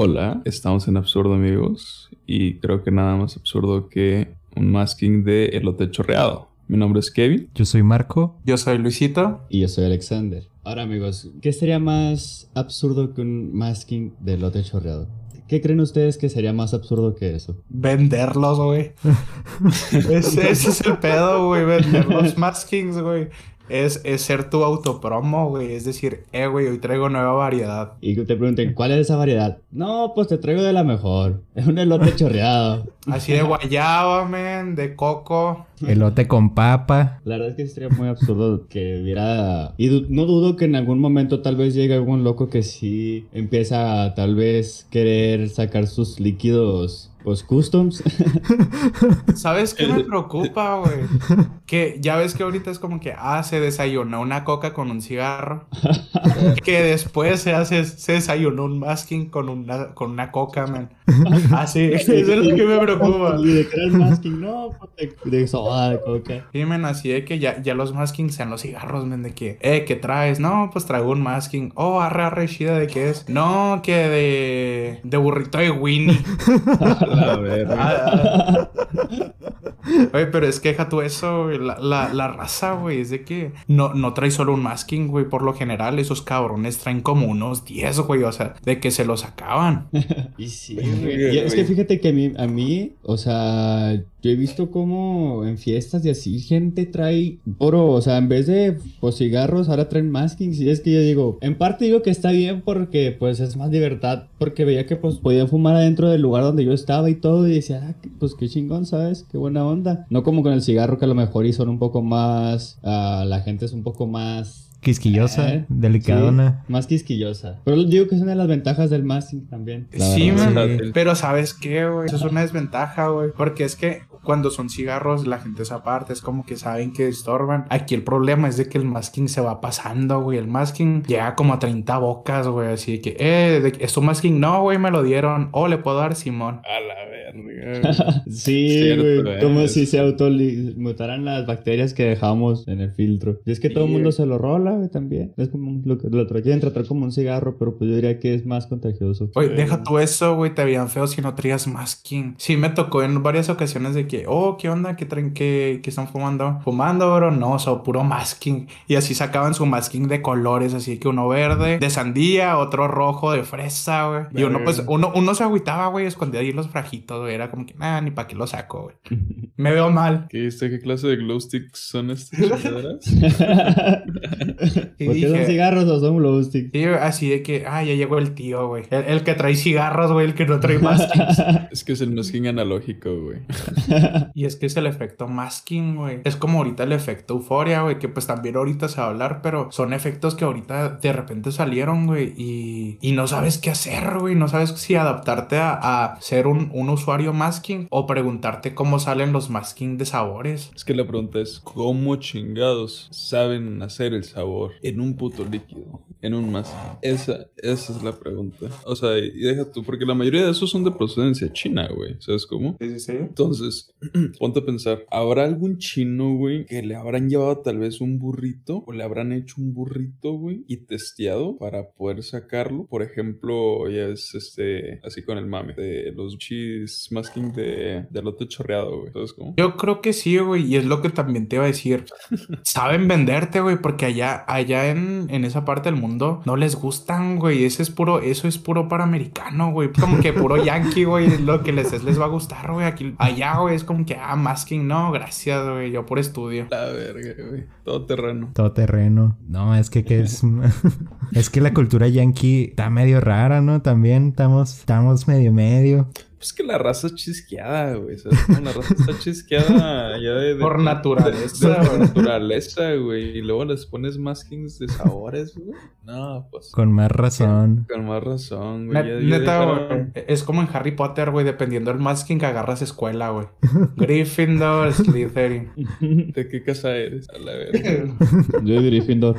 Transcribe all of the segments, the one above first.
Hola, estamos en Absurdo amigos y creo que nada más absurdo que un masking de elote chorreado. Mi nombre es Kevin. Yo soy Marco. Yo soy Luisito. Y yo soy Alexander. Ahora amigos, ¿qué sería más absurdo que un masking de lote chorreado? ¿Qué creen ustedes que sería más absurdo que eso? Venderlos, güey. ese, ese es el pedo, güey. Vender los maskings, güey. Es, es, ser tu autopromo, güey. Es decir, eh, güey, hoy traigo nueva variedad. Y que te pregunten, ¿cuál es esa variedad? No, pues te traigo de la mejor. Es un elote chorreado. Así de guayaba, men, de coco. Elote con papa. La verdad es que sería muy absurdo que hubiera... Y no dudo que en algún momento tal vez llegue algún loco que sí empieza a tal vez querer sacar sus líquidos pues customs. ¿Sabes qué me preocupa, güey? Que ya ves que ahorita es como que, ah, se desayunó una coca con un cigarro. que después se hace, se desayunó un masking con una, con una coca, man. Ah, sí, eso es lo que me preocupa. Y de crear masking, no, pues, de, de soda, de coca. Sí, men, así de que ya, ya los maskings sean los cigarros, men, de que, eh, ¿qué traes? No, pues traigo un masking. Oh, arre, arre, chida, ¿de qué es? No, que de, de burrito de Winnie. A ver. Oye, pero es que deja tú eso, güey. La, la, la, raza, güey, es de que no, no trae solo un masking, güey. Por lo general, esos cabrones traen como unos 10, güey. O sea, de que se los acaban. y sí, güey. Y es que fíjate que a mí, a mí, o sea, yo he visto como en fiestas y así gente trae oro, o sea, en vez de pues cigarros, ahora traen maskings. Y es que yo digo, en parte digo que está bien porque pues es más libertad, porque veía que pues podían fumar adentro del lugar donde yo estaba y todo, y decía, ah, pues qué chingón, ¿sabes? Qué buena onda. No como con el cigarro que a lo mejor y son un poco más, uh, la gente es un poco más Quisquillosa, eh, delicadona. Sí, más quisquillosa. Pero digo que es una de las ventajas del masking también. Sí, man, sí. Pero ¿sabes qué, güey? Eso es una desventaja, güey. Porque es que cuando son cigarros, la gente es aparte. Es como que saben que estorban. Aquí el problema es de que el masking se va pasando, güey. El masking llega como a 30 bocas, güey. Así que, eh, ¿es tu masking? No, güey, me lo dieron. Oh, le puedo dar Simón. A la verga. sí, güey. Como si se automutaran las bacterias que dejamos en el filtro. Y es que todo el mundo se lo rola también. Es como lo que lo quieren tratar como un cigarro, pero pues yo diría que es más contagioso. Oye, deja tú eso, güey, te veían feo si no traías masking. Sí, me tocó en varias ocasiones de que, oh, ¿qué onda? ¿Qué traen? ¿Qué, qué están fumando? Fumando, bro, no, o sea, puro masking. Y así sacaban su masking de colores, así que uno verde, de sandía, otro rojo, de fresa, güey. Y uno, pues, uno, uno se agüitaba, güey, escondía ahí los frajitos, güey. Era como que, nada, ni para qué lo saco, güey. me veo mal. ¿Qué, este, ¿Qué clase de glow sticks son estas ¿Por qué son cigarros o son glow sticks? Sí, así de que, ah, ya llegó el tío, güey. El, el, que trae cigarros, güey, el que no trae maskings. es que es el masking analógico, güey. y es que es el efecto masking, güey. Es como ahorita el efecto euforia, güey, que pues también ahorita se va a hablar, pero son efectos que ahorita de repente salieron, güey, y, y no sabes qué hacer, güey. No sabes si adaptarte a, a ser un, un, usuario masking o preguntarte cómo salen los masking de sabores. Es que la pregunta es, ¿cómo chingados saben hacer el sabor en un puto líquido? En un masking. Esa, esa es la pregunta. O sea, y deja tú, porque la mayoría de esos son de procedencia china, güey. ¿Sabes cómo? Sí, sí, sí. Entonces, ponte a pensar, ¿habrá algún chino, güey, que le habrán llevado tal vez un burrito o le habrán hecho un burrito, güey, y testeado para poder sacarlo? Por ejemplo, ya es este, así con el mame, de los cheese masking de, de lote chorreado, güey. ¿Sabes cómo? Yo creo que sí, güey, y es lo que también te iba a decir. Saben venderte, güey, porque allá, allá en, en esa parte del mundo no les gustan, güey. Ese es puro, eso es puro para americano, güey. Como que puro yankee, güey. Lo que les es, les va a gustar, güey. Aquí, allá, güey, es como que, ah, masking, no, gracias, güey. Yo por estudio. La verga, güey. Todo terreno. Todo terreno. No, es que, que es. es que la cultura yankee está medio rara, ¿no? También estamos, estamos medio medio. Pues que la raza es chisqueada, güey. ¿Sabes? Como la raza está chisqueada ya de, de Por naturaleza. De, por naturaleza, güey. Y luego les pones maskings de sabores, güey. No, pues. Con más razón. Con más razón, güey. Net, neta, dejaron... güey. Es como en Harry Potter, güey. Dependiendo del masking que agarras escuela, güey. Gryffindor, Slytherin. ¿De qué casa eres? A la verga. Yo de Gryffindor.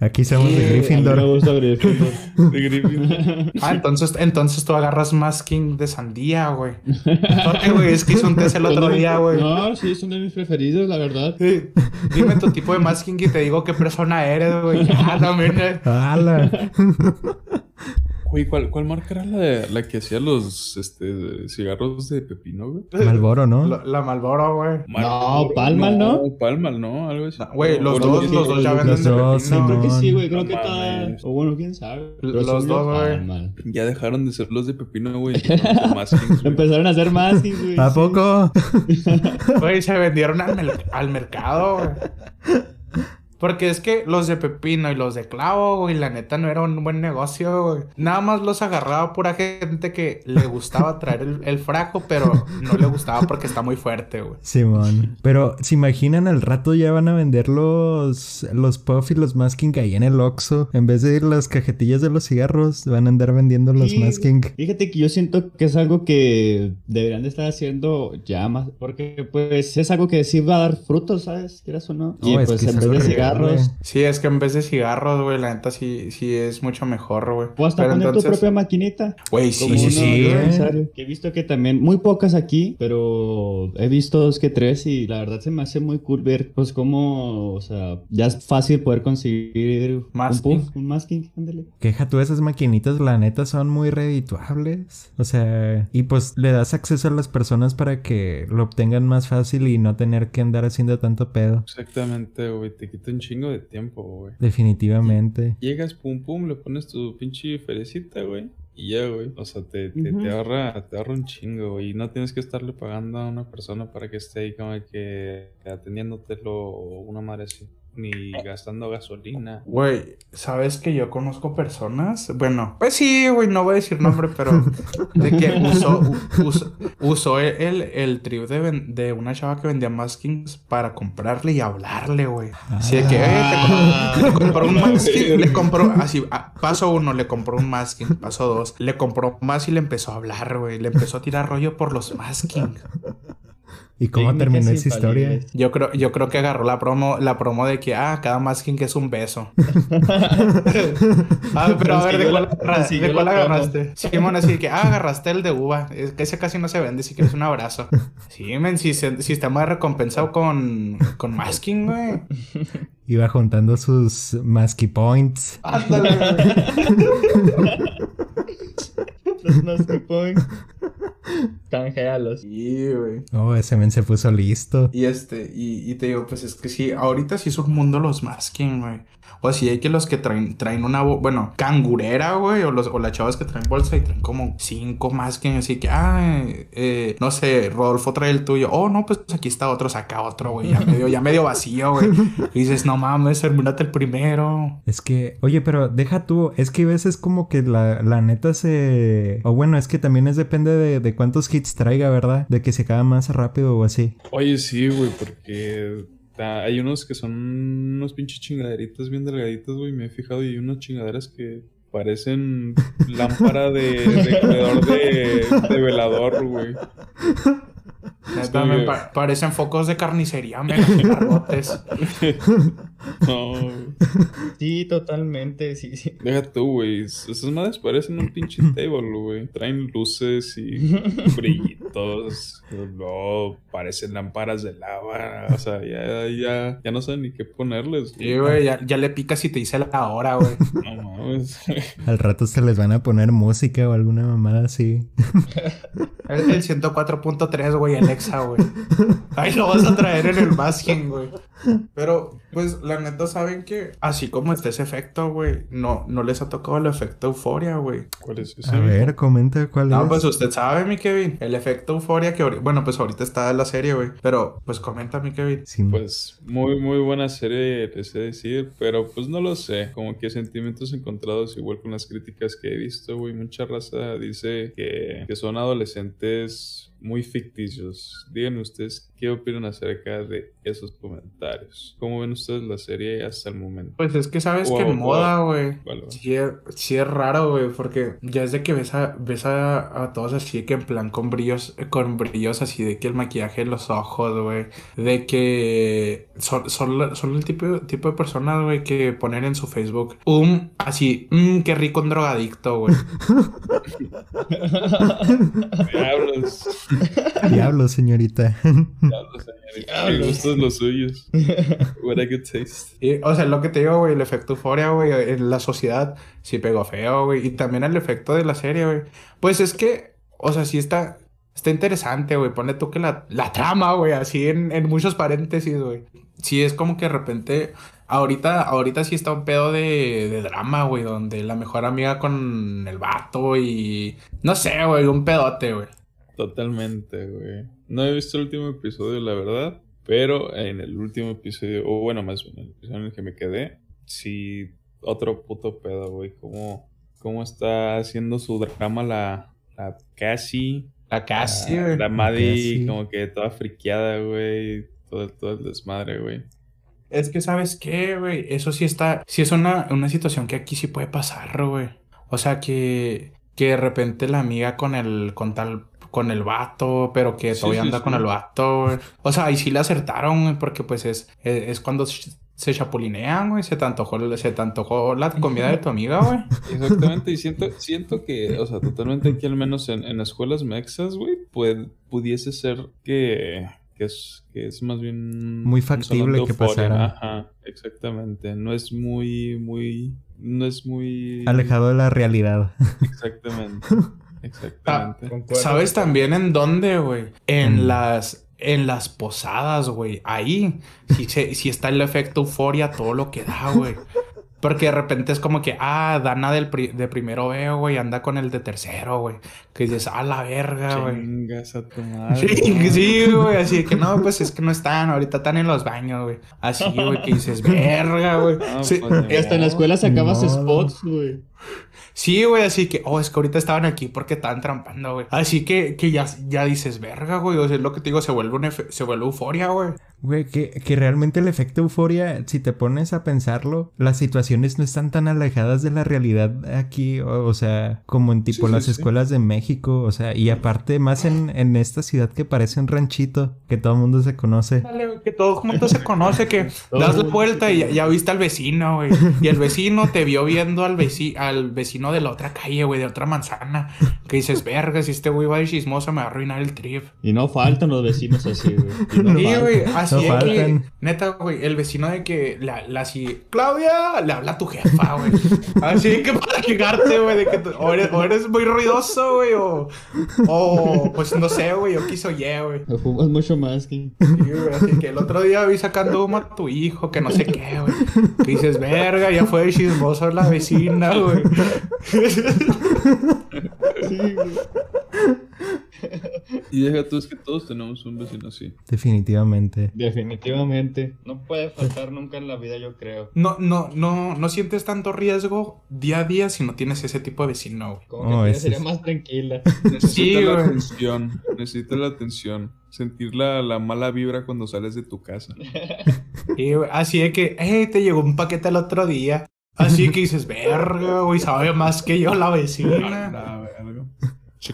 Aquí somos de Gryffindor. me gusta Gryffindor. De Gryffindor. Ah, entonces, entonces tú agarras masking de sandía, güey. No, güey, es que hice un test el otro día, güey. No, sí, es uno de mis preferidos, la verdad. Sí. Dime tu tipo de masking y te digo qué persona eres, güey. Ah, también. Güey, ¿cuál, ¿cuál marca era la, la que hacía los este, cigarros de pepino, güey? Malboro, ¿no? La, la Malboro, güey. No, Palmal, ¿no? Palmal, ¿no? Algo así. Güey, los dos, sí, los dos ya los venden de dos, pepino. Creo que sí, güey. Creo No que está. O bueno, quién sabe. Pero Los dos, güey. Palmal. Ya dejaron de ser los de pepino, güey. empezaron a ser maskings, güey. Empezaron a hacer maskings, güey. ¿A sí. poco? Güey, se vendieron al mercado, güey. Porque es que los de pepino y los de clavo, güey, la neta no era un buen negocio, güey. Nada más los agarraba pura gente que le gustaba traer el, el fraco, pero no le gustaba porque está muy fuerte, güey. Simón. Pero, ¿se imaginan al rato ya van a vender los, los puff y los masking ahí en el Oxxo? En vez de las cajetillas de los cigarros, van a andar vendiendo los Sí, masking. Fíjate que yo siento que es algo que deberían de estar haciendo ya más, porque pues es algo que sí va a dar frutos, ¿sabes? Quieras o no. No, y es pues en vez de algo cigarros, Sí, es que en vez de cigarros, güey, la neta sí, sí es mucho mejor, güey. o hasta Pero poner tu propia maquinita. Güey, sí, sí, sí. ¿eh? Que He visto que también, muy pocas aquí, pero he visto dos que tres y la verdad se me hace muy cool ver pues cómo, o sea, ya es fácil poder conseguir Masking. un puff, un masking, ándale. Queja tú, esas maquinitas, la neta, son muy redituables. O sea, y pues le das acceso a las personas para que lo obtengan más fácil y no tener que andar haciendo tanto pedo. Exactamente, güey. Te quita un chingo de tiempo, güey. Definitivamente. Llegas, pum, pum, le pones tu pinche ferecita, güey. Y ya, güey. O sea, te, te, te ahorra, te ahorra un chingo, güey. Y no tienes que estarle pagando a una persona para que esté ahí como que atendiéndotelo o una madre así. Ni gastando gasolina. Güey, ¿sabes que yo conozco personas? Bueno, pues sí, güey, no voy a decir nombre, pero de que usó, usó, usó el, el trip de, ven- de una chava que vendía maskings para comprarle y hablarle, güey. Así de que, eh, le compró un masking, le compró, así, a- paso uno, le compró un masking, paso dos, le compró más y le empezó a hablar, güey. Le empezó a tirar rollo por los masking. ¿Y cómo terminó esa historia? Yo creo, yo creo que agarró la promo, la promo de que, ah, cada masking que es un beso. ah, pero a ver, ¿de cuál, la- agarra- consiguió ¿de cuál la promo. agarraste? Simón, así que, ah, agarraste el de uva. Es que ese casi no se vende, si quieres un abrazo. Sí, men, si, se- si está más recompensado con, con masking, güey. Iba juntando sus masky points. Ándale, güey. Los masking points. Canjealos. Sí, güey. Oh, ese men se puso listo. Y este, y, y te digo, pues es que sí, ahorita sí es un mundo los masking, güey. O así hay que los que traen, traen una, bueno, cangurera, güey, o, los, o las chavas que traen bolsa y traen como cinco masking, así que, ah, eh, no sé, Rodolfo trae el tuyo. Oh, no, pues aquí está otro, saca otro, güey, ya medio, ya medio vacío, güey. Y dices, no mames, terminate el primero. Es que, oye, pero deja tú, es que a veces como que la, la neta se... O bueno, es que también es depende de, de cuántos hits traiga, ¿verdad? De que se acabe más rápido o así. Oye, sí, güey, porque hay unos que son unos pinches chingaderitas bien delgaditas, güey. Me he fijado y hay unas chingaderas que parecen lámpara de, de comedor de, de velador, güey. Neta, me bien. pa- parecen focos de carnicería, me. No. Sí, totalmente, sí, sí. deja tú, güey. Esas madres parecen un pinche table, güey. Traen luces y brillitos. No, parecen lámparas de lava. O sea, ya, ya, ya no sé ni qué ponerles. Sí, güey, ya, ya le picas y te dice la hora, güey. No mames. Al rato se les van a poner música o alguna mamada así. El, el 104.3, güey, Alexa, güey. Ahí lo vas a traer en el masking, güey. Pero, pues, la neta, saben que así como está ese efecto, güey, no, no les ha tocado el efecto euforia, güey. ¿Cuál es ese? A ver, comenta cuál No, es. pues usted sabe, mi Kevin. El efecto euforia que, bueno, pues ahorita está en la serie, güey. Pero, pues comenta, mi Kevin. Sí, Pues muy, muy buena serie, les sé decir, pero pues no lo sé. Como que sentimientos encontrados, igual con las críticas que he visto, güey. Mucha raza dice que, que son adolescentes muy ficticios. Díganme ustedes qué opinan acerca de esos comentarios. ¿Cómo ven ustedes la serie hasta el momento? Pues es que sabes Wow, que wow. moda, güey. Vale, vale. Sí es, sí es raro, güey, porque ya es de que ves a, ves a, a todos así que en plan con brillos, con brillos así de que el maquillaje en los ojos, güey, de que son, son, son el tipo, tipo de personas, güey, que ponen en su Facebook un, así, mmm, qué rico un drogadicto, güey. Diablos. Diablos, señorita. Gustan los suyos. What a good taste. Y, o sea, lo que te digo, güey, el efecto euforia, güey, en la sociedad sí pegó feo, güey. Y también el efecto de la serie, güey. Pues es que, o sea, sí está, está interesante, güey. Pone tú que la, la trama, güey, así en, en muchos paréntesis, güey. Sí, es como que de repente, ahorita, ahorita sí está un pedo de, de drama, güey, donde la mejor amiga con el vato y, no sé, güey, un pedote, güey. Totalmente, güey. No he visto el último episodio, la verdad. Pero en el último episodio, o bueno, más bien, el episodio en el que me quedé, sí, otro puto pedo, güey. ¿Cómo, cómo está haciendo su drama la, la Cassie? La Cassie, La, güey. la Maddie, como que toda friqueada, güey. Todo, todo el desmadre, güey. Es que, ¿sabes qué, güey? Eso sí está, sí es una, una situación que aquí sí puede pasar, güey. O sea, que, que de repente la amiga con el, con tal, con el vato, pero que Sí, todavía sí, anda sí. con el vato, güey. O sea, ahí sí le acertaron, güey, porque pues es, es, es cuando se chapulinean, güey. Se te antojó, se te antojó la comida de tu amiga, güey. Exactamente, y siento, siento que, o sea, totalmente aquí al menos en, en escuelas mexas, güey, pues pudiese ser que, que es, que es más bien... Muy factible que pasara. Ajá, exactamente. No es muy, muy, no es muy... Alejado de la realidad. Exactamente, exactamente. Concuerdo. ¿Sabes también en dónde, güey? En Mm. las, en las posadas, güey. Ahí sí, se- sí está el efecto euforia, todo lo que da, güey. Porque de repente es como que, ah, Dana del pri- de primero veo, güey, anda con el de tercero, güey. Que dices, ah, la verga, güey. Chingas a tu madre. Sí, sí, güey, así que no, pues es que no están, ahorita están en los baños, güey. Así, güey, que dices, verga, güey. No, Sí, pues, Y hasta en la escuela sacabas No. spots, güey. Sí, güey, así que, oh, es que ahorita estaban aquí porque estaban trampando, güey. Así que, que ya, ya dices, verga, güey. O sea, es lo que te digo, se vuelve, un efe- se vuelve euforia, güey. Güey, que, que realmente el efecto euforia, si te pones a pensarlo, las situaciones no están tan alejadas de la realidad aquí, o, o sea, como en tipo Sí, sí, las sí. escuelas de México, o sea, y aparte más en, en esta ciudad que parece un ranchito, que todo el mundo se conoce. Dale, güey, que todo el mundo se conoce, que das la vuelta y ya, ya viste al vecino, güey. Y el vecino te vio viendo al, veci al vecino de la otra calle, güey, de otra manzana. Que dices, verga, si este güey va de chismoso me va a arruinar el trip. Y no faltan los vecinos así, güey. Y no Sí, faltan. güey, así No de que, neta, güey, el vecino de que la, la así, Claudia, le habla a tu jefa, güey. Así de que para quejarte, güey, de que tú- o eres, o eres muy ruidoso, güey, o, o pues no sé, güey, o quiso ye, güey. Fumas mucho más que... Sí, güey, así que el otro día vi sacando humo a tu hijo, que no sé qué, güey. Que dices, verga, ya fue chismoso la vecina, güey. Sí, güey. Y deja tú, es que todos tenemos un vecino así. Definitivamente. Definitivamente. No puede faltar nunca en la vida, yo creo. No, no, no, no sientes tanto riesgo día a día si no tienes ese tipo de vecino, güey. Como Oh, que sería es- más tranquila. Necesita Sí, la güey. atención, necesita la atención. Sentir la, la mala vibra cuando sales de tu casa. Y, así de que, hey, te llegó un paquete el otro día. Así que dices, verga, güey, sabe más que yo la vecina. La verga.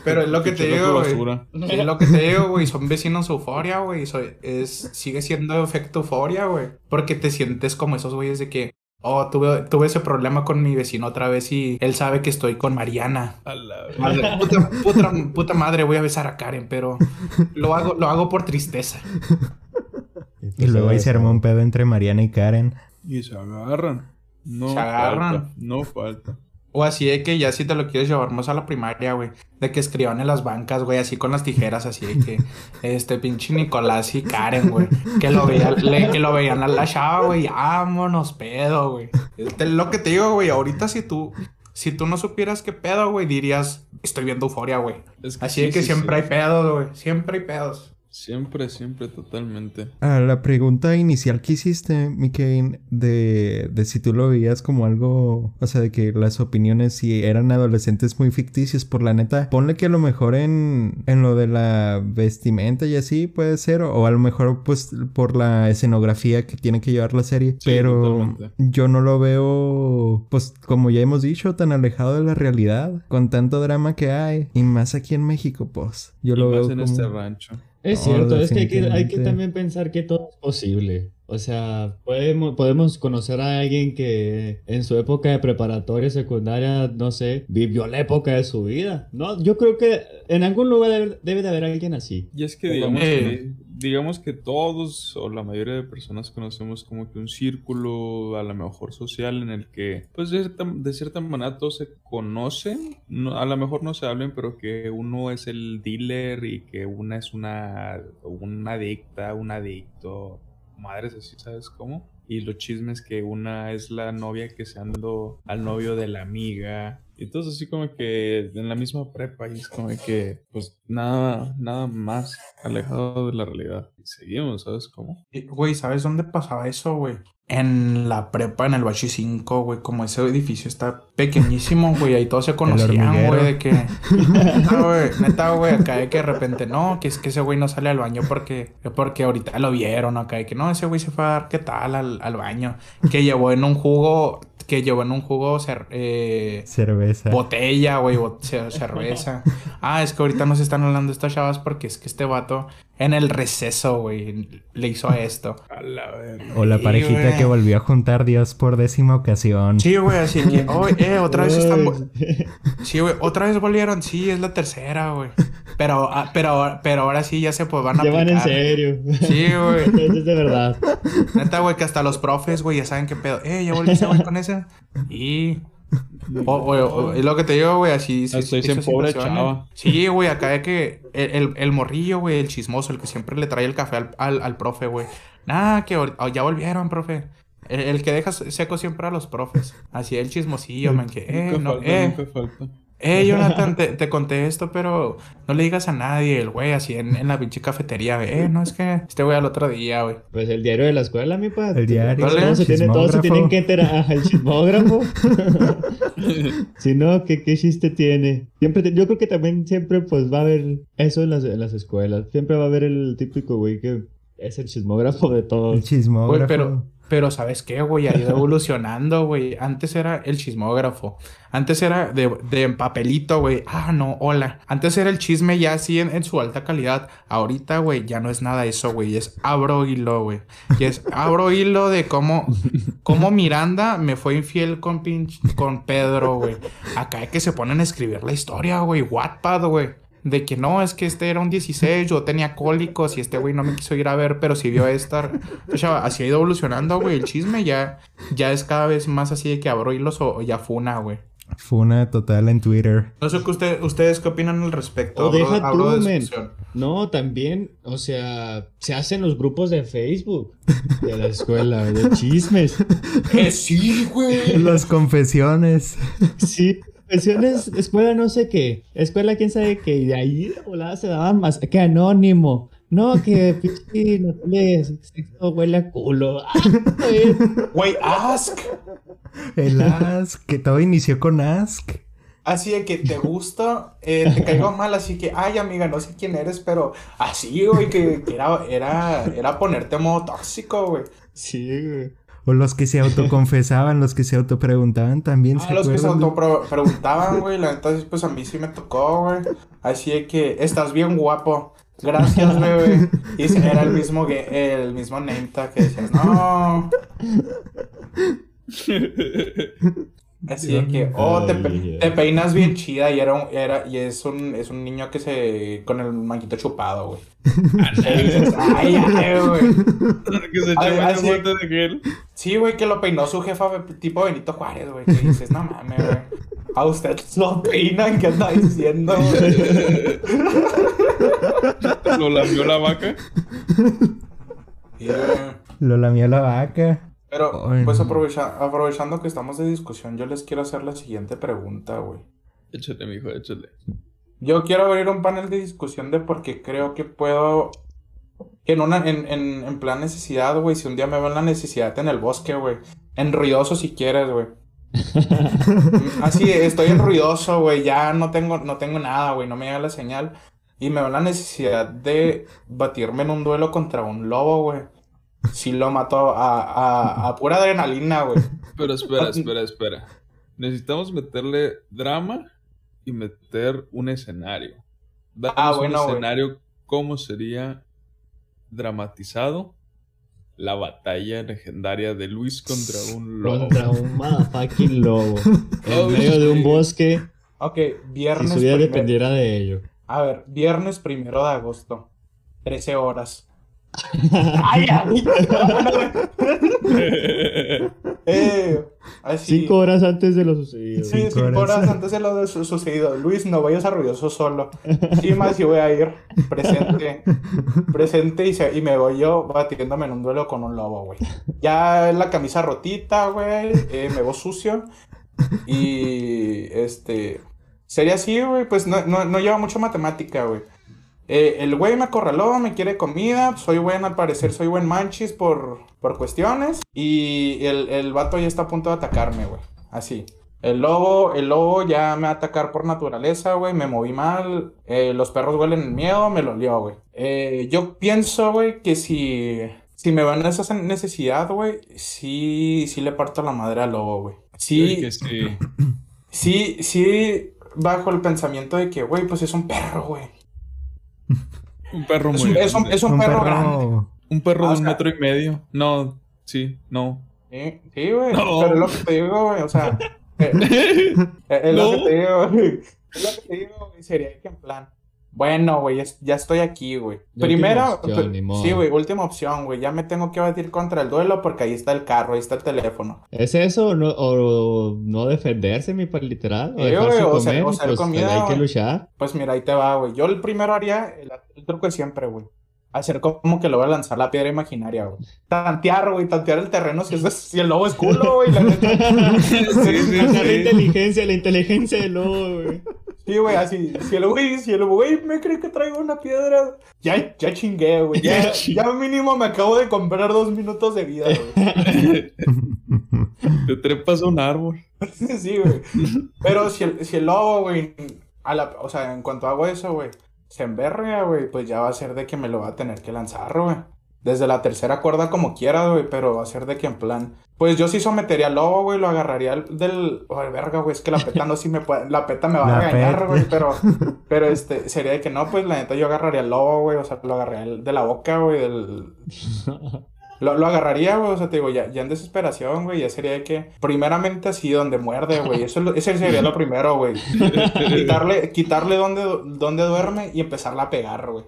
Pero es lo que te digo, güey. es lo que te digo, güey, son vecinos euforia, güey. Es, sigue siendo efecto euforia, güey. Porque te sientes como esos güeyes de que, oh, tuve, tuve ese problema con mi vecino otra vez y él sabe que estoy con Mariana. A la verga. Madre, puta, puta, puta madre, voy a besar a Karen, pero lo hago, lo hago por tristeza. Y luego ahí se armó un pedo entre Mariana y Karen. Y se agarran. No Se agarran. falta. No falta. O así de que ya si te lo quieres llevar más a la primaria, güey. De que escriban en las bancas, güey, así con las tijeras, así de que este pinche Nicolás y Karen, güey. Que lo veían, le- que lo veían a la chava, güey. Vámonos, pedo, güey. Este, lo que te digo, güey, ahorita si tú, si tú no supieras qué pedo, güey, dirías, estoy viendo euforia, güey. Es Así sí, de que sí, siempre sí. hay pedos, güey. Siempre hay pedos. Siempre, siempre, totalmente. A la pregunta inicial que hiciste, Mikain, de, de si tú lo veías como algo, o sea, de que las opiniones si eran adolescentes muy ficticios, por la neta, ponle que a lo mejor en, en lo de la vestimenta y así puede ser, o a lo mejor pues por la escenografía que tiene que llevar la serie, Sí, pero totalmente. yo no lo veo, pues como ya hemos dicho, tan alejado de la realidad, con tanto drama que hay, y más aquí en México, pues, yo y lo más veo en como... este rancho. Es No, cierto, es que hay, que hay que definitivamente. también pensar que todo es posible. O sea, podemos, podemos conocer a alguien que en su época de preparatoria, secundaria, no sé, vivió la época de su vida. No, yo creo que en algún lugar debe, debe de haber alguien así. Y es que digamos que digamos que todos o la mayoría de personas conocemos como que un círculo a lo mejor social en el que pues de cierta, de cierta manera todos se conocen, no, a lo mejor no se hablen, pero que uno es el dealer y que una es una, una adicta, un adicto, madres así, ¿sabes cómo? Y los chismes que una es la novia que se andó al novio de la amiga. Y todo así como que en la misma prepa y es como que pues nada, nada más alejado de la realidad. Y seguimos, ¿sabes cómo? Güey, ¿sabes dónde pasaba eso, güey? En la prepa, en el Bachi 5, güey, como ese edificio está pequeñísimo, güey, ahí todos se conocían, güey, de que... Neta, güey, neta, güey, acá de que de repente, no, que es que ese güey no sale al baño porque, porque ahorita lo vieron, acá de que no, ese güey se fue a dar qué tal al, al baño, que llevó en un jugo que llevó en un jugo cer eh, cerveza. Botella, güey, cerveza. ah, es que ahorita nos están hablando estas chavas porque es que este vato en el receso, güey, le hizo esto. A la o la parejita que volvió a juntar Dios por décima ocasión. Sí, güey, así que, oh, eh, otra vez están. Sí, güey, otra vez volvieron. Sí, es la tercera, güey. Pero, ah, pero, pero ahora sí ya se pues van a. Llevan en serio. Sí, güey. es de verdad. Neta, güey, que hasta los profes, güey, ya saben qué pedo. Eh, ya volviste a con esa. Y. O, es lo que te digo, güey, así. Estoy sin pobre chava. Sí, güey, acá de que el, el, morrillo, güey, el chismoso, el que siempre le trae el café al, al, al profe, güey. Nah, que oh, ya volvieron, profe. El, que deja seco siempre a los profes. Así el chismosillo, man, que, eh, no, eh. falta. Eh, Jonathan, te, te, conté esto, pero no le digas a nadie, el güey, así en, en la pinche cafetería, güey. Eh, no, es que este güey al otro día, güey. Pues el diario de la escuela, mi padre. El diario. Todos, se, tiene, todos se tienen que enterar. el chismógrafo. si no, ¿qué, ¿qué chiste tiene? Siempre, yo creo que también siempre, pues, va a haber eso en las, en las escuelas. Siempre va a haber el típico güey que es el chismógrafo de todos. El chismógrafo. Güey, pero pero ¿sabes qué, güey? Ha ido evolucionando, güey. Antes era el chismógrafo. Antes era de, de papelito, güey. Ah, no, hola. Antes era el chisme ya así en, su alta calidad. Ahorita, güey, ya no es nada eso, güey. Es abro hilo, güey. Y es abro hilo de cómo, cómo Miranda me fue infiel con, pinch, con Pedro, güey. Acá hay que se ponen a escribir la historia, güey. Wattpad, güey de que no, es que este era un 16, yo tenía cólicos y este güey no me quiso ir a ver, pero sí vio esta. O sea, así ha ido evolucionando, güey. El chisme ya, ya es cada vez más así de que abro hilos o, ya funa, güey. Funa total en Twitter. No sé qué usted, ustedes qué opinan al respecto. O deja tú, No, también, o sea, se hacen los grupos de Facebook de la escuela, de chismes. Que sí, güey. Las confesiones. Sí, escuela no sé qué, escuela quién sabe qué, y de ahí de volada se daban más, que anónimo. No, que pinche no sexo huele a culo. Güey, Ask. El Ask, que todo inició con Ask. Así de que te gusta, eh, te caigo mal, así que, ay amiga, no sé quién eres, pero así, güey, que, era, era, era ponerte modo tóxico, güey. Sí, güey. O los que se autoconfesaban, los que se autopreguntaban también. Ah, los que se autopreguntaban, güey. La neta, pues a mí sí me tocó, güey. Así de que estás bien guapo. Gracias, güey. Y era el mismo, el mismo name que decías, no. Así de que, oh, te, te, peinas bien chida y era, un, era y es un, es un niño que se, con el manquito chupado, güey. ay, ay, güey. que se echó una de gel. Sí, güey, que lo peinó su jefa tipo Benito Juárez, güey. Que dices, no mames, güey. A usted lo peinan, ¿qué anda diciendo, güey? ¿Lo lamió la vaca? Yeah. Lo lamió la vaca. Pero, pues aprovechando que estamos de discusión, yo les quiero hacer la siguiente pregunta, güey. Échale, mijo, échale. Yo quiero abrir un panel de discusión de por qué creo que puedo. En, una, en, en, en plan necesidad, güey, si un día me ven la necesidad en el bosque, güey. En ruidoso si quieres, güey. Así, estoy en ruidoso, güey. Ya no tengo, no tengo nada, güey. No me llega la señal. Y me ven la necesidad de batirme en un duelo contra un lobo, güey sí lo mató a, a, pura adrenalina, güey. Pero espera, espera, espera. Necesitamos meterle drama y meter un escenario. ah, bueno, un escenario, ¿cómo sería dramatizado la batalla legendaria de Luis contra un lobo? Contra un motherfucking lobo. en oh, medio de un bosque. Ok, viernes. Si su vida dependiera de ello. A ver, viernes primero de agosto. 13 horas. Ay, ay, eh, así. Cinco horas antes de lo sucedido. Sí, cinco, Cinco horas. horas. antes de lo de su- sucedido. Luis, no vayas a ruidoso solo. Sí, más sí voy a ir. Presente. Presente y, se- y me voy yo batiéndome en un duelo con un lobo, güey. Ya la camisa rotita, güey. eh, me voy sucio. Y este. Sería así, güey. Pues no, no, no lleva mucho matemática, güey. Eh, el güey me acorraló, me quiere comida, soy buen al parecer, soy buen manchis por, por cuestiones y el, el vato ya está a punto de atacarme, güey. Así. El lobo, el lobo ya me va a atacar por naturaleza, güey, me moví mal, eh, los perros huelen el miedo, me lo lió, güey. Eh, yo pienso, güey, que si, si me van a esa necesidad, güey, sí, sí le parto la madre al lobo, güey. Sí, que sí. sí, sí, bajo el pensamiento de que, güey, pues es un perro, güey. Un perro Es muy un, es un- grande. es un perro grande. Un perro Ah, de un sea- metro y medio. No, sí, no. Sí, sí, güey. No. Pero es lo que te digo, güey. O sea, eh, eh, es lo No. que te digo, güey. Es lo que te digo, güey. Sería que en plan. Bueno, güey, ya estoy aquí, güey. Primero, opción, sí, güey, última opción, güey. Ya me tengo que batir contra el duelo porque ahí está el carro, ahí está el teléfono. ¿Es eso o no, o no defenderse, mi par literal? O Sí, dejarse o ser- comer, o ser pues comida, hay que luchar. Pues mira, ahí te va, güey. Yo el primero haría el, el truco de siempre, güey. Hacer como que lo voy a lanzar la piedra imaginaria, güey. Tantear, güey, tantear el terreno si, es, si el lobo es culo, güey. la. Sí, sí, la inteligencia, la inteligencia del lobo, güey. Sí, güey, así, si el güey, si el güey me cree que traigo una piedra, ya, ya chingué, güey, ya, ya mínimo me acabo de comprar dos minutos de vida, güey. Te trepas a un árbol. Sí, güey. Pero si el, si el lobo, güey, a la, o sea, en cuanto hago eso, güey, se emberrea, güey, pues ya va a ser de que me lo va a tener que lanzar, güey. Desde la tercera cuerda como quiera, güey, pero va a ser de que en plan... Pues yo sí sometería al lobo, güey, lo agarraría del... Ay, verga, güey, es que la peta no sí me puede... La peta me va a La peta. güey, pero... Pero este, sería de que no, pues la neta yo agarraría al lobo, güey, o sea, lo agarraría el- de la boca, güey, del... Lo, lo agarraría, güey, o sea, te digo, ya, ya en desesperación, güey, ya sería de que, primeramente así, donde muerde, güey, eso es lo- ese sería lo primero, güey. quitarle, quitarle donde, donde duerme y empezarla a pegar, güey.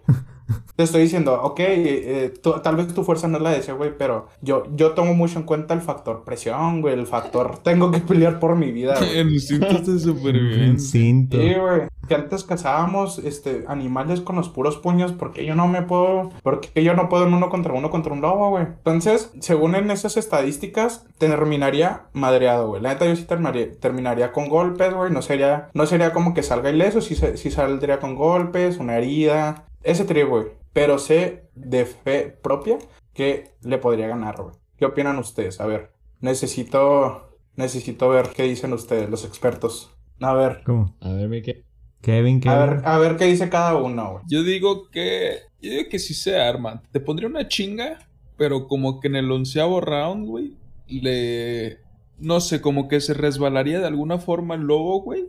Te estoy diciendo, ok, eh, tú- tal vez tu fuerza no es la de ese, güey, pero yo, yo tomo mucho en cuenta el factor presión, güey, el factor tengo que pelear por mi vida, güey. En instintos de supervivencia. Instinto. Sí, güey. Que antes cazábamos este, animales con los puros puños, porque yo no me puedo, porque yo no puedo en uno contra uno contra un lobo, güey. Entonces, según en esas estadísticas, terminaría madreado, güey. La neta yo sí terminaría, terminaría con golpes, güey. No sería, no sería como que salga ileso, sí, se- sí saldría con golpes, una herida, ese trío, güey. Pero sé de fe propia que le podría ganar, güey. ¿Qué opinan ustedes? A ver, necesito, necesito ver qué dicen ustedes, los expertos. A ver. ¿Cómo? A ver, Mike. Kevin, Kevin. A ver, a ver qué dice cada uno, güey. Yo digo que. Yo digo que sí se arma. Te pondría una chinga, pero como que en el onceavo round, güey, le. No sé, como que se resbalaría de alguna forma el lobo, güey.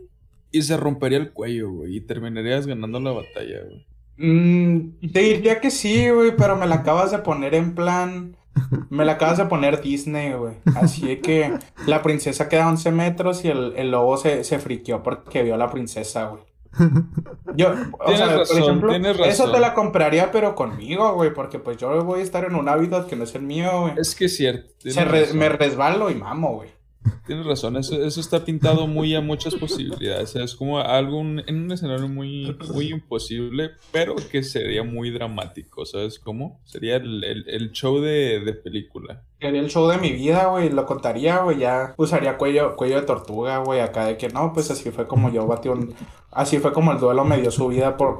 Y se rompería el cuello, güey. Y terminarías ganando la batalla, güey. Mm, te diría que sí, güey, pero me la acabas de poner en plan. Me la acabas de poner Disney, güey. Así que la princesa queda a 11 metros y el, el lobo se, se friqueó porque vio a la princesa, güey. Yo, o Tienes sea, razón, por ejemplo, tienes eso razón. te la compraría, pero conmigo, güey, porque pues yo voy a estar en un hábitat que no es el mío, güey. Es que es cierto. Se re- razón, me resbalo y mamo, güey. Tienes razón. Eso, eso está pintado muy a muchas posibilidades. O sea, es como algo un- en un escenario muy, muy imposible, pero que sería muy dramático. ¿Sabes cómo? Sería el, el- el show de, de película. Haría el show de mi vida, güey, lo contaría, güey, ya usaría cuello, cuello de tortuga, güey, acá de que no, pues así fue como yo batí un... Así fue como el duelo me dio su vida por...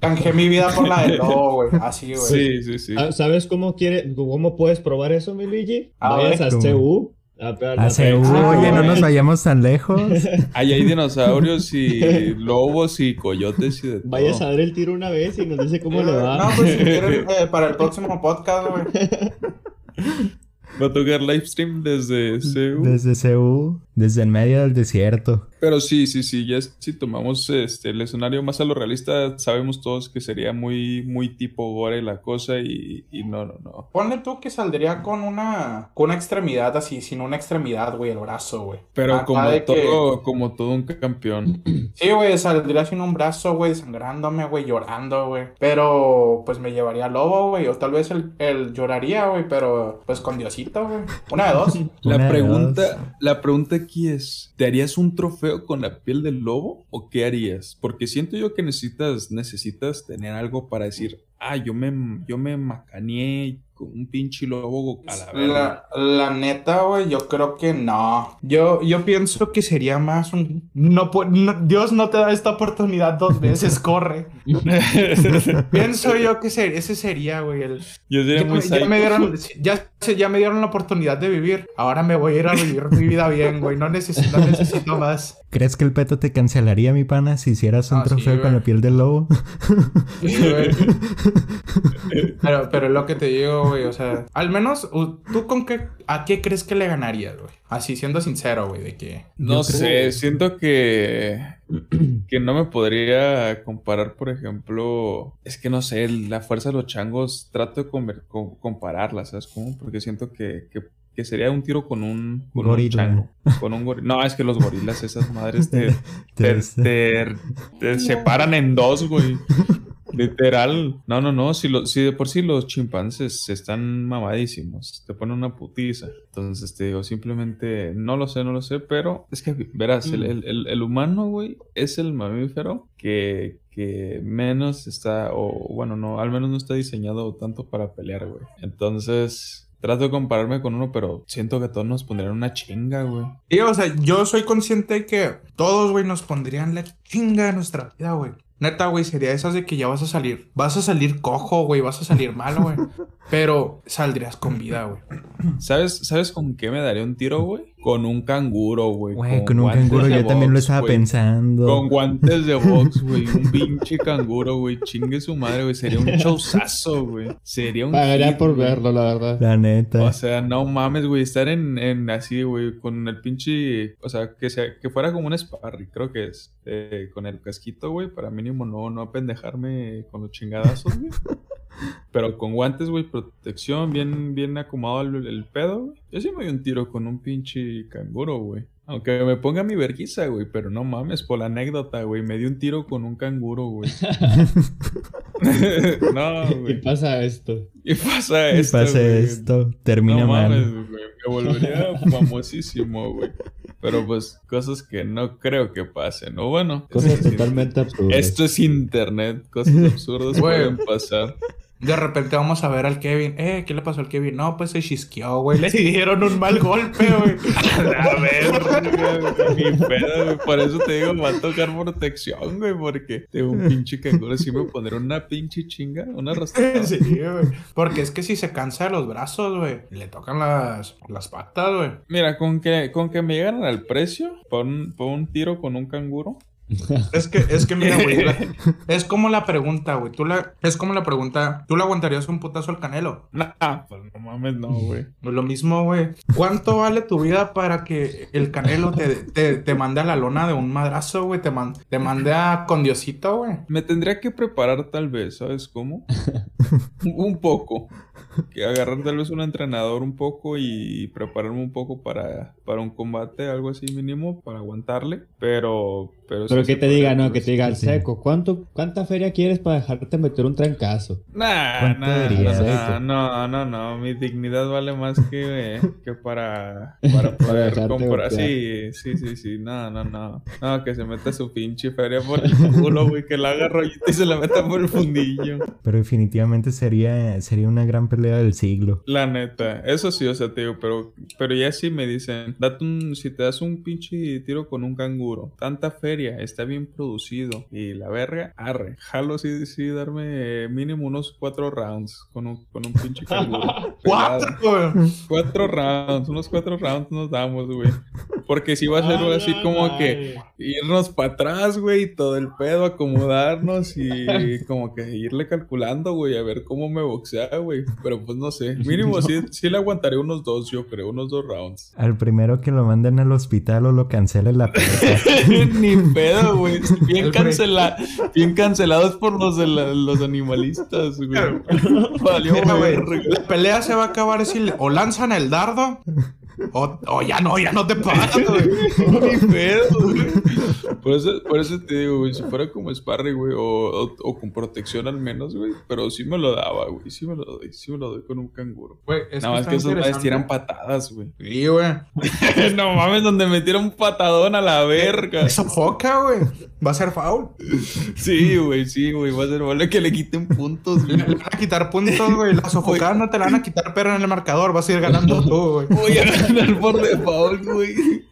Canjé mi vida por la del lobo, güey, así, güey. Sí, sí, sí. Ah, ¿Sabes cómo quiere, cómo puedes probar eso, mi Luigi? A Vayas ver. a. CU. A- a- a- Hace, a- Ah, oye, no nos vayamos tan lejos. Ahí hay dinosaurios y lobos y coyotes y de todo. Vayas a dar el tiro una vez y nos dice cómo le va. No, pues si quieren, eh, para el próximo podcast, güey. Va a tocar livestream desde CEU. Desde Ceú, desde en medio del desierto. Pero sí, sí, sí, ya si tomamos este el escenario más a lo realista, sabemos todos que sería muy, muy tipo gore la cosa y, y no, no, no. Ponle tú que saldría con una, con una extremidad así, sin una extremidad, güey, el brazo, güey. Pero Acá como de que- todo, como todo un campeón. Sí, güey, saldría sin un brazo, güey, sangrándome, güey, llorando, güey. Pero, pues me llevaría lobo, güey. O tal vez él, él lloraría, güey, pero pues con Diosito, güey. Una de dos. La pregunta, la pregunta aquí es, ¿te harías un trofeo con la piel del lobo o qué harías? Porque siento yo que necesitas, necesitas tener algo para decir, ah, yo me, yo me macaneé con un pinche lobo a la verga. La, la neta, güey, yo creo que no. Yo, yo pienso que sería más un... No, no- Dios no te da esta oportunidad dos veces, corre. Pienso yo que ser- ese sería, güey, el... Yo sería Ya, muy me- ya psycho. me dieron, ya, se- ya me dieron la oportunidad de vivir. Ahora me voy a ir a vivir mi vida bien, güey. No necesito, no necesito más. ¿Crees que el peto te cancelaría, mi pana, si hicieras un Ah, sí, trofeo con la piel del lobo? Sí, pero, pero es lo que te digo, güey. O sea, al menos, ¿tú con qué, a qué crees que le ganarías, güey? Así, siendo sincero, güey, de que... No sé, siento que, que no me podría comparar, por ejemplo, es que no sé, la fuerza de los changos, trato de conver- com- compararla, ¿sabes cómo? Porque siento que, que, que sería un tiro con un, con un Gorila. chango, con un gorila. No, es que los gorilas, esas madres te, te, Te- te- te separan en dos, güey. Literal. No, no, no. Si, lo, si de por sí los chimpancés están mamadísimos, te ponen una putiza. Entonces te digo, simplemente no lo sé, no lo sé, pero es que verás, el, el- el- el humano, güey, es el mamífero que, que menos está, o bueno, no, al menos no está diseñado tanto para pelear, güey. Entonces. Trato de compararme con uno, pero siento que todos nos pondrían una chinga, güey. Y, o sea, yo soy consciente de que todos, güey, nos pondrían la chinga de nuestra vida, güey. Neta, güey, sería esas de que ya vas a salir. Vas a salir cojo, güey, vas a salir mal, güey. Pero saldrías con vida, güey. ¿Sabes, ¿Sabes con qué me daría un tiro, güey? Con un canguro, güey. Güey, con un guantes canguro de yo también lo estaba pensando. Con guantes de box, güey. Un pinche canguro, güey. Chingue su madre, güey. Sería un showzazo, güey. Sería un. Pagaría hit, por verlo, la verdad. La neta. O sea, no mames, güey. Estar en, en así, güey. Con el pinche. O sea, que, sea, que fuera como un Sparry, creo que es. eh, con el casquito, güey. Para mínimo no, no apendejarme con los chingadazos, güey. Pero con guantes, güey, protección, bien, bien acomodado el, el pedo, güey. Yo sí me doy un tiro con un pinche canguro, güey. Aunque me ponga mi verguiza, güey, pero no mames, por la anécdota, güey. Me di un tiro con un canguro, güey. no, Y güey. pasa esto. Y pasa Y esto, pasa güey. esto. Termina no mal. mames, güey. Me volvería famosísimo, güey. Pero pues cosas que no creo que pasen. O bueno, Cosas totalmente absurdas. esto es internet. Cosas absurdas pueden pasar. De repente vamos a ver al Kevin. Eh, ¿qué le pasó al Kevin? No, pues se chisqueó, güey. Le dieron un mal golpe, güey. A ver, ni pedo, güey. Por eso te digo, va a tocar protección, güey. Porque de un pinche canguro sí me pondré una pinche chinga, una arrastrada. Sí, güey. Porque es que si se cansa de los brazos, güey, le tocan las, las patas, güey. Mira, con que, con que me llegaran al precio, por un, por un tiro con un canguro. Es que, es que mira, güey. la- Es como la pregunta, güey. Tú la, es como la pregunta. ¿Tú le aguantarías un putazo al canelo? Nah, pues no mames, no, güey. No es lo mismo, güey. ¿Cuánto vale tu vida para que el canelo te, te, te mande a la lona de un madrazo, güey? Te, man- te mande a con Diosito, güey. Me tendría que preparar tal vez, ¿sabes cómo? un poco. Que agarrar tal vez un entrenador un poco y prepararme un poco para, para un combate, algo así mínimo, para aguantarle. Pero... Pero, Pero sí que te diga, no, que te diga al seco. ¿Cuánto, ¿Cuánta feria quieres para dejarte meter un trancazo? Nah, ¿Cuánto nah, dirías? nah, no, no, no, mi dignidad vale más que, que para, para poder dejarte comprar. Sí, sí, sí, sí, no, no, no. No, que se meta su pinche feria por el culo, güey, que la haga rollito y se la meta por el fundillo. Pero definitivamente sería, sería una gran pelea del siglo. La neta, eso sí, o sea, te digo, pero, pero ya sí me dicen, date un, si te das un pinche tiro con un canguro, tanta feria, está bien producido, y la verga, arre, jalo sí, sí, darme eh, mínimo unos cuatro rounds con un, con un pinche canguro. ¡Cuatro! Cuatro rounds, unos cuatro rounds nos damos, güey. Porque si va a ser así como que irnos para atrás, güey, todo el pedo, acomodarnos y como que irle calculando, güey, a ver cómo me boxea, güey. Pero pues no sé, mínimo sí, sí le aguantaré unos dos, yo creo, unos dos rounds. Al primero que lo manden al hospital o lo cancele la pelea. Ni pedo, güey. Bien, cancela bien cancelados por los de la- los animalistas, güey. Valió, Mira, güey, güey. La pelea se va a acabar si le- o lanzan el dardo o, o ya no, ya no te paras, güey. Ni pedo, güey. Por eso, por eso te digo, güey, si fuera como sparring, güey, o, o, o con protección al menos, güey. Pero sí me lo daba, güey. Sí me lo doy, sí me lo doy con un canguro. Güey, es Nada más que esos madres tiran patadas, güey. Sí, güey. no mames, donde metieron un patadón a la verga. Eso foca, güey. Va a ser foul. Sí, güey, sí, güey. Va a ser vale que le quiten puntos, güey. le van a quitar puntos, güey. La sofocada no te la van a quitar, pero en el marcador vas a ir ganando tú, güey. Voy a ganar por default, güey.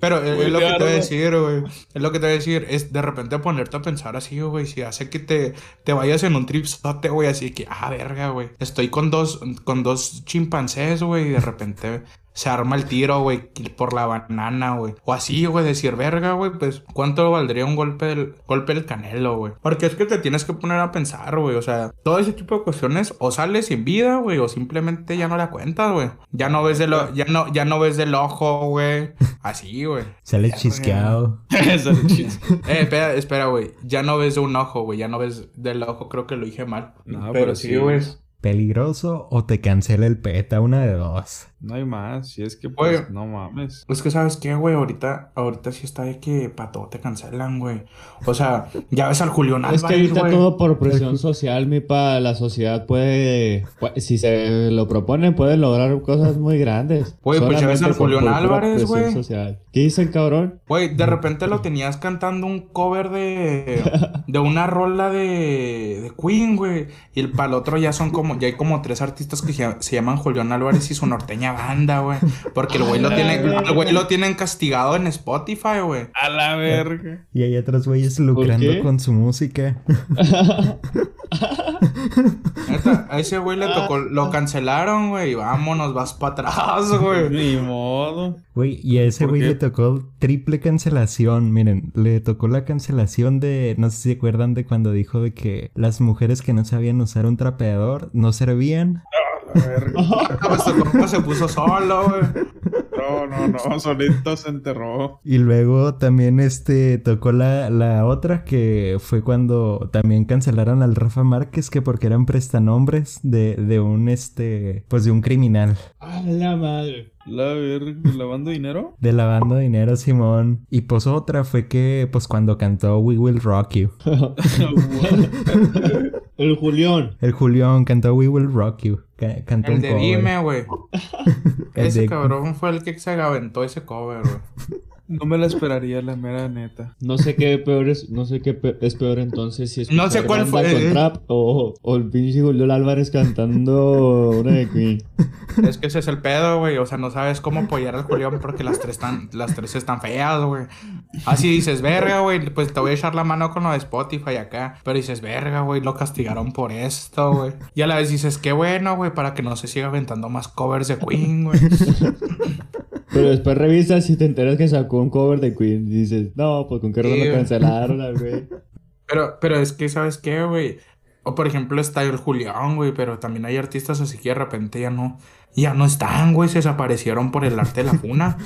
Pero es lo que te voy a decir, güey. Es lo que te voy a decir. Es de repente ponerte a pensar así, güey. Si hace que te, te vayas en un tripsote, güey. Así que, ah, verga, güey. Estoy con dos, con dos chimpancés, güey. Y de repente se arma el tiro, güey. Por la banana, güey. O así, güey. Decir, verga, güey. Pues, ¿cuánto valdría un golpe del, golpe del canelo, güey? Porque es que te tienes que poner a pensar, güey. O sea, todo ese tipo de cuestiones. O sales sin vida, güey. O simplemente ya no la cuentas, güey. Ya no ves del, ya no, ya no ves del ojo, güey. Así, güey. Sale chisqueado. Eso es chis- Eh, espera, espera, güey. Ya no ves de un ojo, güey. Ya no ves del ojo. Creo que lo dije mal. No, pero, sí. güey. ¿Peligroso o te cancela el peta? Una de dos. No hay más. Si es que, pues, Oye. no mames. Es que, ¿sabes qué, güey? Ahorita, ahorita sí está de que para todo te cancelan, güey. O sea, ya ves al Julián Es que Álvarez, ahorita güey. todo por presión social, mi pa, la sociedad puede, pu- si se lo proponen, pueden lograr cosas muy grandes. Güey, pues ya ves al Julián Álvarez, güey. social. ¿Qué dicen, cabrón? Güey, de repente lo tenías cantando un cover de, de una rola de, de Queen, güey. Y el para el otro ya son como, ya hay como tres artistas que se, se llaman Julián Álvarez y su norteña banda, güey. Porque el güey lo tiene, el güey lo tienen castigado en Spotify, güey. A la verga. Y hay otros güeyes lucrando con su música. Neta, a ese güey le tocó, lo cancelaron, güey. y Vámonos, vas para atrás, güey. Ni modo. Güey, y a ese ¿Por güey le tocó triple cancelación. Miren, le tocó la cancelación de. No sé si se acuerdan de cuando dijo de que las mujeres que no sabían usar un trapeador no servían. El compa se puso solo, güey. No, no, no. Solito se enterró. Y luego también este tocó la, la otra que fue cuando también cancelaron al Rafa Márquez que porque eran prestanombres de, de un este pues de un criminal. A la madre. La verga. ¿Lavando dinero? De lavando dinero, Simón. Y pues otra fue que pues cuando cantó We Will Rock You. El Julián. El Julián cantó We Will Rock You. Ca- cantó El de cover. Dime, güey. Ese de- cabrón fue el que se aventó ese cover, güey. No me la esperaría, la mera neta. No sé qué peor es, no sé qué pe- es peor entonces si es No sé cuál fue, con eh. trap o, o el pinche Julián Álvarez cantando una de Queen. Es que ese es el pedo, güey. O sea, no sabes cómo apoyar al Julián porque las tres están, las tres están feas, güey. Así dices, verga, güey, pues te voy a echar la mano con lo de Spotify acá. Pero dices, verga, güey, lo castigaron por esto, güey. Y a la vez dices, qué bueno, güey, para que no se siga aventando más covers de Queen, güey. Pero después revisas y te enteras que sacó un cover de Queen. Y dices, no, pues con qué razón lo güey. cancelaron, güey. Pero, pero es que, ¿sabes qué, güey? O por ejemplo está el Julián, güey, pero también hay artistas así que de repente ya no, ya no están, güey, se desaparecieron por el arte de la funa.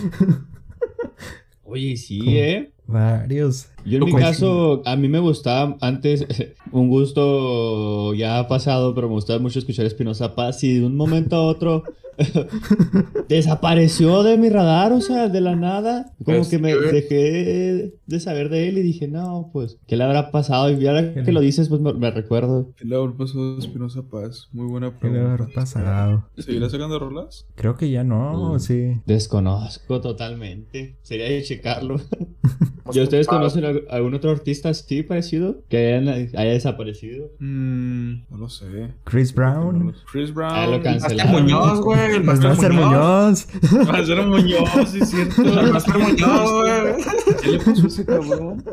Oye, sí, ¿eh? Varios. Yo en mi caso, a mí me gustaba antes, un gusto ya pasado, pero me gustaba mucho escuchar Espinosa Paz y de un momento a otro desapareció de mi radar, o sea, de la nada. Como Pues, que me dejé de saber de él y dije, no, pues, ¿qué le habrá pasado? Y ahora que lo dices, pues me, me recuerdo. ¿Qué le habrá pasado a Espinosa Paz? Muy buena ¿Qué le habrá pregunta. pasado? ¿Seguirá sacando rolas? Creo que ya no, Mm. sí. Desconozco totalmente. Sería de checarlo. ¿Y ustedes conocen al- algún otro artista así parecido? Que haya desaparecido. Mmm, no lo sé. Chris Brown. Chris Brown. Ah, lo Hasta cancelaron. Muñoz, güey. Güey. El El Master, Master Muñoz. Muñoz. Va a ser un Muñoz, sí es cierto. El Master Muñoz, güey. ¿Qué le pasó a ese cabrón?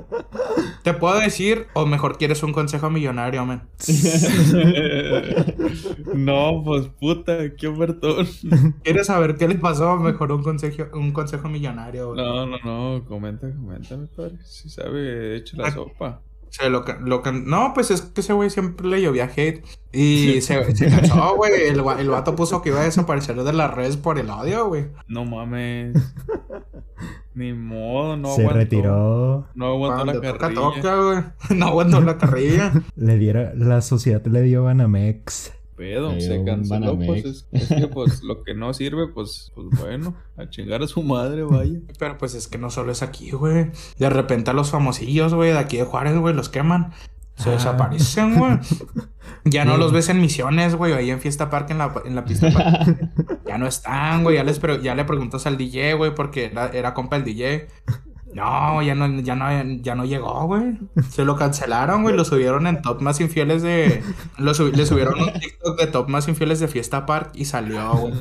Te puedo decir, o mejor quieres un consejo millonario, man. no, pues puta, qué ofertón. ¿Quieres saber qué le pasó? Mejor un consejo, un consejo millonario, güey. No, no, no, comenta, comenta, mi padre. Si sabe, echa la sopa. Se lo, lo No, pues es que ese güey siempre le llovía hate. Y se, se cansó, güey. El, el vato puso que iba a desaparecer de las redes por el odio, güey. No mames. Ni modo, no Se aguantó. retiró. No aguantó Cuando la toca, carrilla. toca, güey. No aguantó la carrilla. Le diera, la sociedad le dio Banamex. Pedo, se canceló, pues es, es que pues lo que no sirve, pues, pues bueno, a chingar a su madre, vaya. Pero pues es que no solo es aquí, güey. De repente a los famosillos, güey, de aquí de Juárez, güey, los queman. Se Ah. desaparecen, güey. Ya no los ves en misiones, güey, ahí en Fiesta Park, en la, en la pista park. Ya no están, güey. Ya, les ya le preguntas al DJ, güey, porque era, era compa el DJ. No, ya no, ya no, ya no llegó, güey. Se lo cancelaron, güey. Lo subieron en top más infieles de. Lo subi- le subieron un TikTok de top más infieles de Fiesta Park y salió, güey.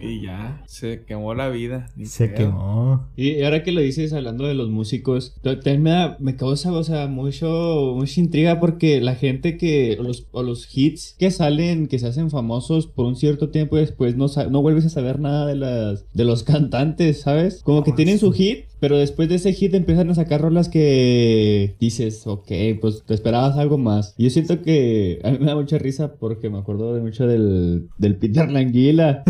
Y ya, se quemó la vida. Se quemó. Y ahora que lo dices hablando de los músicos, me, da- me causa, o sea, mucho, mucha intriga porque la gente que, o los, o los hits que salen, que se hacen famosos por un cierto tiempo y después no, sa- no vuelves a saber nada de las, de los cantantes, ¿sabes? Como que Ah, tienen su hit, need pero después de ese hit empiezan a sacar rolas que dices, ok, pues te esperabas algo más. Y yo siento que a mí me da mucha risa porque me acuerdo de mucho del, del Peter Languila.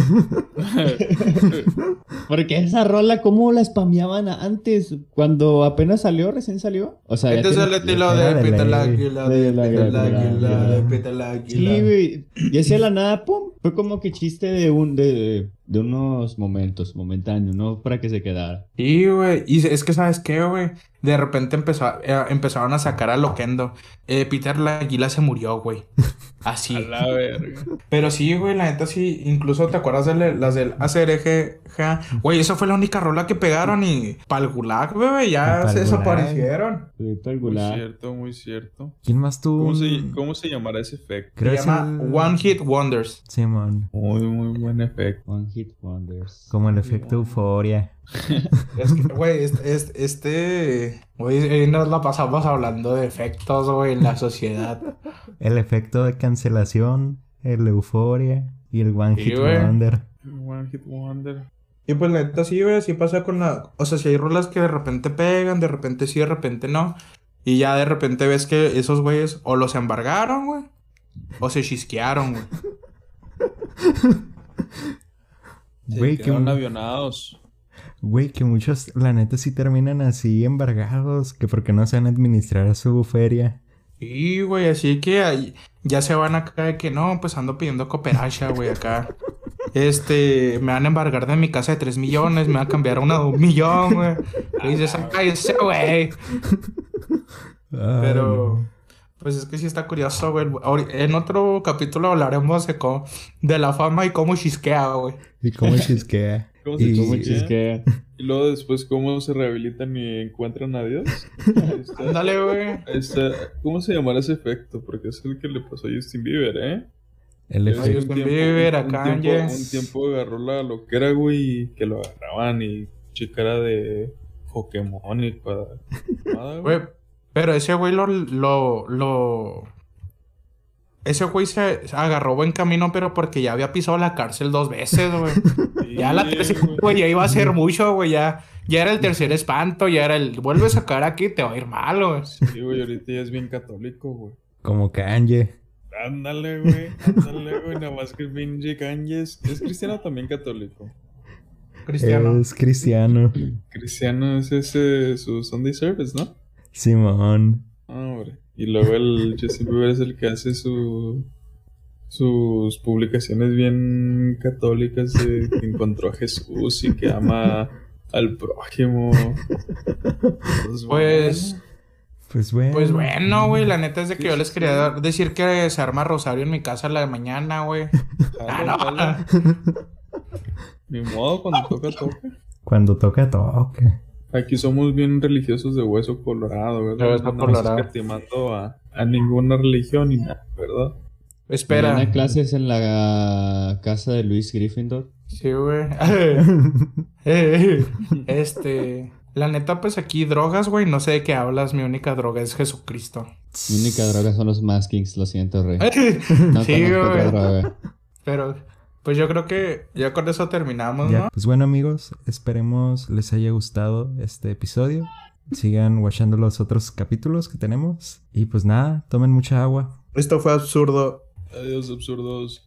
Porque esa rola, ¿cómo la spameaban antes? Cuando apenas salió, recién salió. O sea, Este es tiene- el estilo de de Peter ley. Láguila, de Peter Águila, Láguila, de. Peter. Sí, güey. Y la nada, pum. Fue como que chiste de un de, de unos momentos, momentáneo, no para que se quedara. Sí, güey. Y es que, ¿sabes qué, güey? De repente empezó a- eh, empezaron a sacar a Loquendo. Eh, Peter Láguila se murió, güey. Así. A la verga. Pero sí, güey, la neta sí. Incluso te acuerdas de la- las del ACRG. Güey, esa fue la única rola que pegaron y pa'l gulag, bebé, ya se desaparecieron. Muy cierto, muy cierto. ¿Quién más tuvo? ¿Cómo se, cómo se llamará ese efecto? Creo Se llama el- One Hit Wonders. Simón. Muy, muy buen efecto. One Hit Wonders. Como el efecto euforia. Es que, güey, este, este, este, güey, eh, nos la pasamos hablando de efectos, güey, en la sociedad. El efecto de cancelación, el euforia y el One Sí, Hit güey. Wonder. One Hit Wonder. Y pues la neta sí, güey, así pasa con la... O sea, si hay rolas que de repente pegan, de repente sí, de repente no. Y ya de repente ves que esos güeyes o los embargaron, güey. O se chisquearon, güey. Se Güey, que, avionados. Güey, que muchos, la neta, sí terminan así embargados. Que porque no saben administrar su feria. Sí, güey, así que ya se van acá de que no, pues ando pidiendo cooperacha, güey, acá. Este, me van a embargar de mi casa de 3 millones, me van a cambiar a una de un millón, güey. Y dices, "Ah, cállese, güey. Pero, pues es que sí está curioso, güey. En otro capítulo hablaremos de, cómo- de la fama y cómo chisquea, güey. ¿Y cómo chisquea? ¿Cómo se Y-. Y luego después cómo se rehabilitan y encuentran a Dios. Ándale, güey. ¿Cómo se llamará ese efecto? Porque es el que le pasó a Justin Bieber, ¿eh? El efecto. Justin Bieber, a Kanye. un tiempo agarró la loquera, güey, y que lo agarraban y chicara de Pokémon y para... nada, güey. Pero ese güey lo, lo, lo... Ese güey se se agarró buen camino, pero porque ya había pisado la cárcel dos veces, güey. Ya la tercera, güey, ya iba a ser mucho, güey, ya... Ya era el tercer espanto, ya era el... Vuelves a sacar aquí, te va a ir mal, güey. Sí, güey, ahorita ya es bien católico, güey. Como Kanye. Ándale, güey. Ándale, güey. Nada más que pinche Kanye es, es cristiano también católico. Cristiano. Es cristiano. Cristiano es ese su Sunday service, ¿no? Simón. Ah, hombre. Y luego el Justin Bieber es el que hace su sus publicaciones bien católicas de que encontró a Jesús y que ama al prójimo. Pues, Pues... Pues bueno. Pues bueno, güey, la neta es de que yo les quería dar- decir que se arma rosario en mi casa a la de mañana, güey. Ah, no. Ni modo, cuando toca, toca. Cuando toca, toca. Aquí somos bien religiosos de hueso colorado, ¿verdad? De hueso No colorado. escatimando a, a ninguna religión ni nada, ¿verdad? Espera. Tenía clases en la casa de Luis Gryffindor. Sí, güey. Eh, este. La neta, pues aquí drogas, güey. No sé de qué hablas. Mi única droga es Jesucristo. Mi única droga son los maskings, lo siento, rey. No sí, güey. droga. Pero, pues yo creo que ya con eso terminamos, Ya, ¿no? Pues bueno amigos, esperemos les haya gustado este episodio. Sigan watchando los otros capítulos que tenemos. Y pues nada, tomen mucha agua. Esto fue absurdo. Adiós, absurdos.